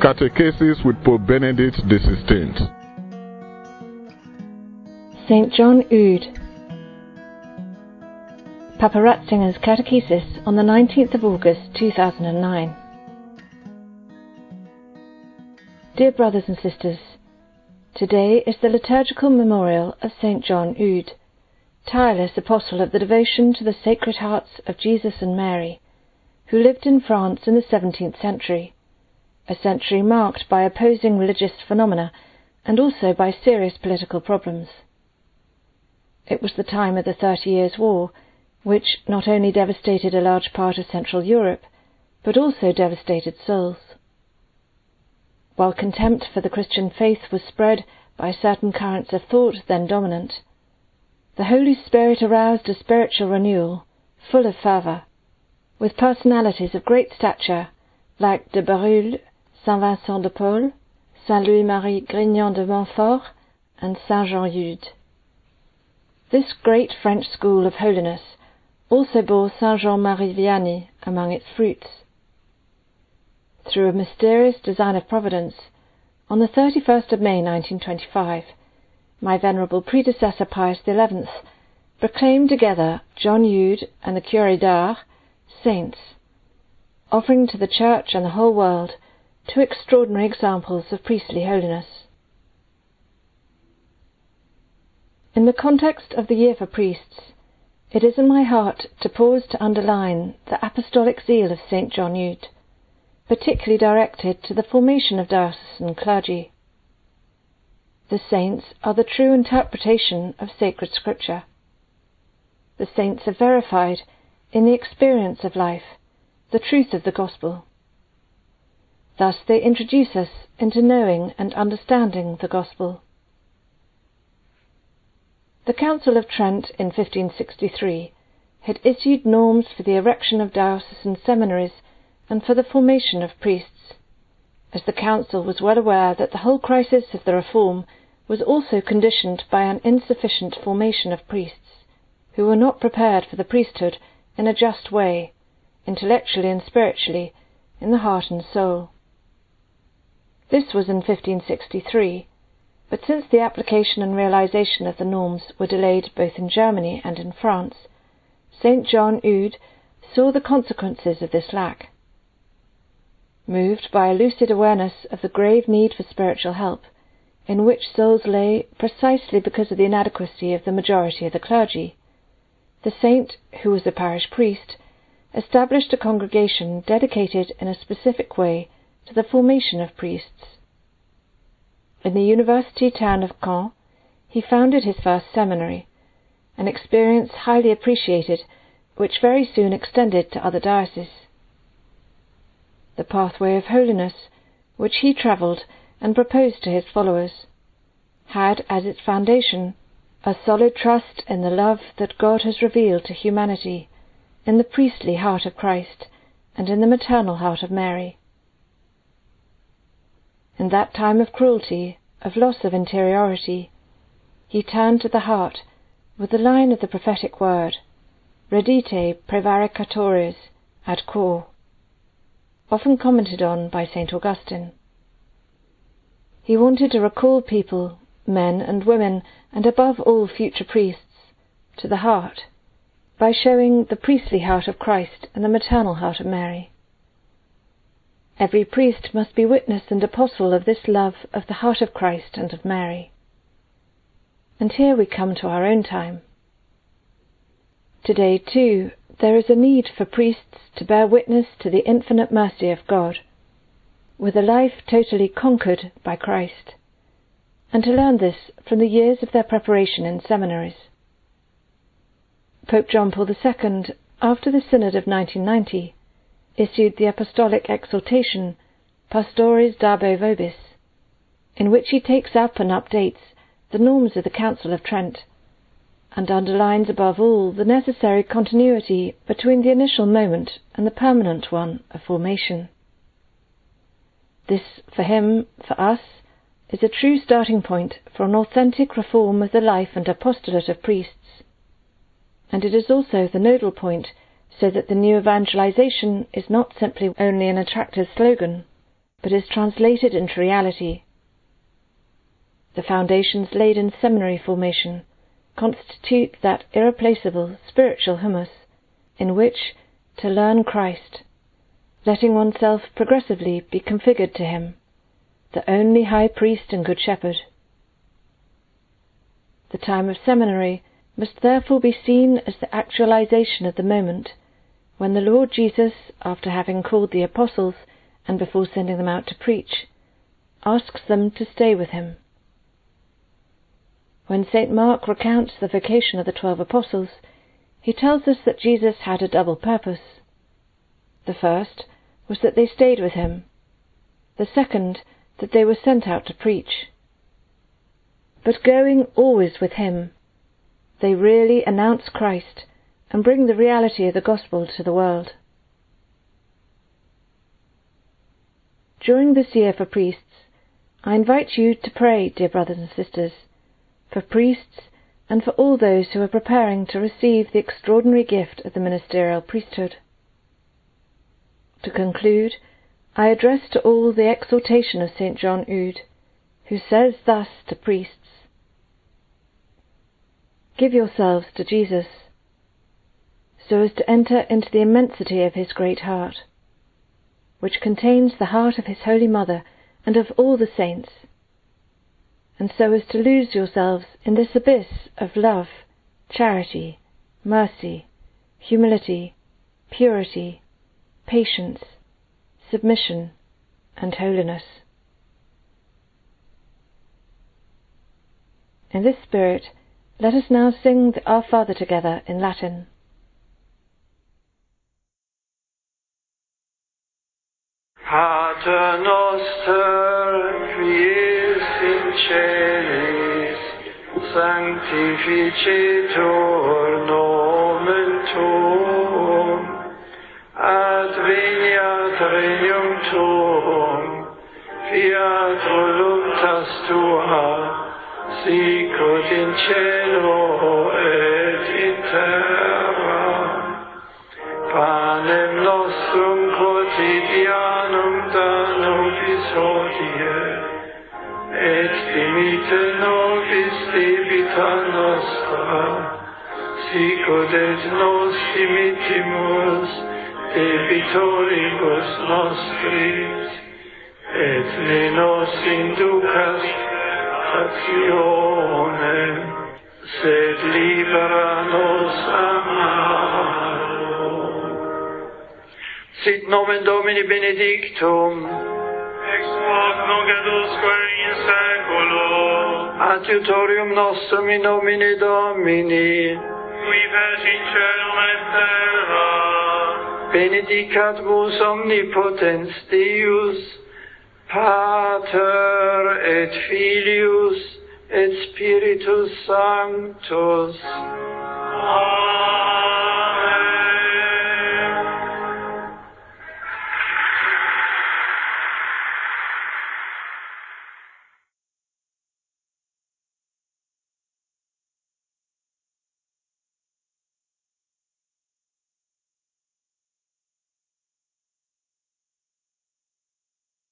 Catechesis with Pope Benedict XVI. St. John Eudes. Papa Ratzinger's Catechesis on the 19th of August 2009. Dear brothers and sisters, today is the liturgical memorial of St. John Eudes, tireless apostle of the devotion to the Sacred Hearts of Jesus and Mary, who lived in France in the 17th century, a century marked by opposing religious phenomena and also by serious political problems. It was the time of the Thirty Years' War, which not only devastated a large part of Central Europe, but also devastated souls. While contempt for the Christian faith was spread by certain currents of thought then dominant, the Holy Spirit aroused a spiritual renewal, full of fervour, with personalities of great stature like de Berulle, Saint Vincent de Paul, Saint Louis-Marie Grignion de Montfort, and Saint Jean Eudes. This great French school of holiness also bore Saint Jean Marie Vianney among its fruits. Through a mysterious design of Providence, on the 31st of May 1925, my venerable predecessor Pius XI proclaimed together John Eudes and the Cure d'Ars saints, offering to the Church and the whole world two extraordinary examples of priestly holiness. In the context of the Year for Priests, it is in my heart to pause to underline the apostolic zeal of St. John Eudes, particularly directed to the formation of diocesan clergy. The saints are the true interpretation of sacred scripture. The saints have verified, in the experience of life, the truth of the gospel. Thus they introduce us into knowing and understanding the gospel. The Council of Trent in 1563 had issued norms for the erection of diocesan seminaries and for the formation of priests, as the Council was well aware that the whole crisis of the Reform was also conditioned by an insufficient formation of priests, who were not prepared for the priesthood in a just way, intellectually and spiritually, in the heart and soul. This was in 1563 but since the application and realization of the norms were delayed both in Germany and in France, St. John Eudes saw the consequences of this lack. Moved by a lucid awareness of the grave need for spiritual help, in which souls lay precisely because of the inadequacy of the majority of the clergy, the saint, who was a parish priest, established a congregation dedicated in a specific way to the formation of priests. In the university town of Caen he founded his first seminary, an experience highly appreciated, which very soon extended to other dioceses. The pathway of holiness, which he travelled and proposed to his followers, had as its foundation a solid trust in the love that God has revealed to humanity in the priestly heart of Christ and in the maternal heart of Mary. In that time of cruelty, of loss of interiority, he turned to the heart with the line of the prophetic word, Redite prevaricatores ad cor, often commented on by St. Augustine. He wanted to recall people, men and women, and above all future priests, to the heart, by showing the priestly heart of Christ and the maternal heart of Mary. Every priest must be witness and apostle of this love of the heart of Christ and of Mary. And here we come to our own time. Today, too, there is a need for priests to bear witness to the infinite mercy of God, with a life totally conquered by Christ, and to learn this from the years of their preparation in seminaries. Pope John Paul II, after the Synod of 1990, issued the apostolic exhortation Pastores Dabo Vobis, in which he takes up and updates the norms of the Council of Trent, and underlines above all the necessary continuity between the initial moment and the permanent one of formation. This, for him, for us, is a true starting point for an authentic reform of the life and apostolate of priests, and it is also the nodal point so that the new evangelization is not simply only an attractive slogan, but is translated into reality. The foundations laid in seminary formation constitute that irreplaceable spiritual humus in which to learn Christ, letting oneself progressively be configured to Him, the only High Priest and Good Shepherd. The time of seminary must therefore be seen as the actualization of the moment when the Lord Jesus, after having called the apostles and before sending them out to preach, asks them to stay with him. When St. Mark recounts the vocation of the twelve apostles, he tells us that Jesus had a double purpose. The first was that they stayed with him, the second, that they were sent out to preach. But going always with him, they really announce Christ and bring the reality of the gospel to the world. During this year for priests, I invite you to pray, dear brothers and sisters, for priests and for all those who are preparing to receive the extraordinary gift of the ministerial priesthood. To conclude, I address to all the exhortation of St. John Eudes, who says thus to priests Give yourselves to Jesus, so as to enter into the immensity of his great heart, which contains the heart of his Holy Mother and of all the saints and so as to lose yourselves in this abyss of love, charity, mercy, humility, purity, patience, submission, and holiness. In this spirit, let us now sing the Our Father together in Latin. Pater noster, qui celis, sanctificetur nomen tuum, adveniat regnum tuum, fiat voluntas tua, sicut in cielo et et nos imitimus debitoribus nostris, et ne nos inducas actionem, sed libera nos a malo. Sit nomen Domini benedictum, ex hoc nunc ad usque in saeculo, adiutorium nostrum in nomine Domini, cui feci celum et terra. Benedicat vos omnipotens Deus, Pater et Filius et Spiritus Sanctus. Amen.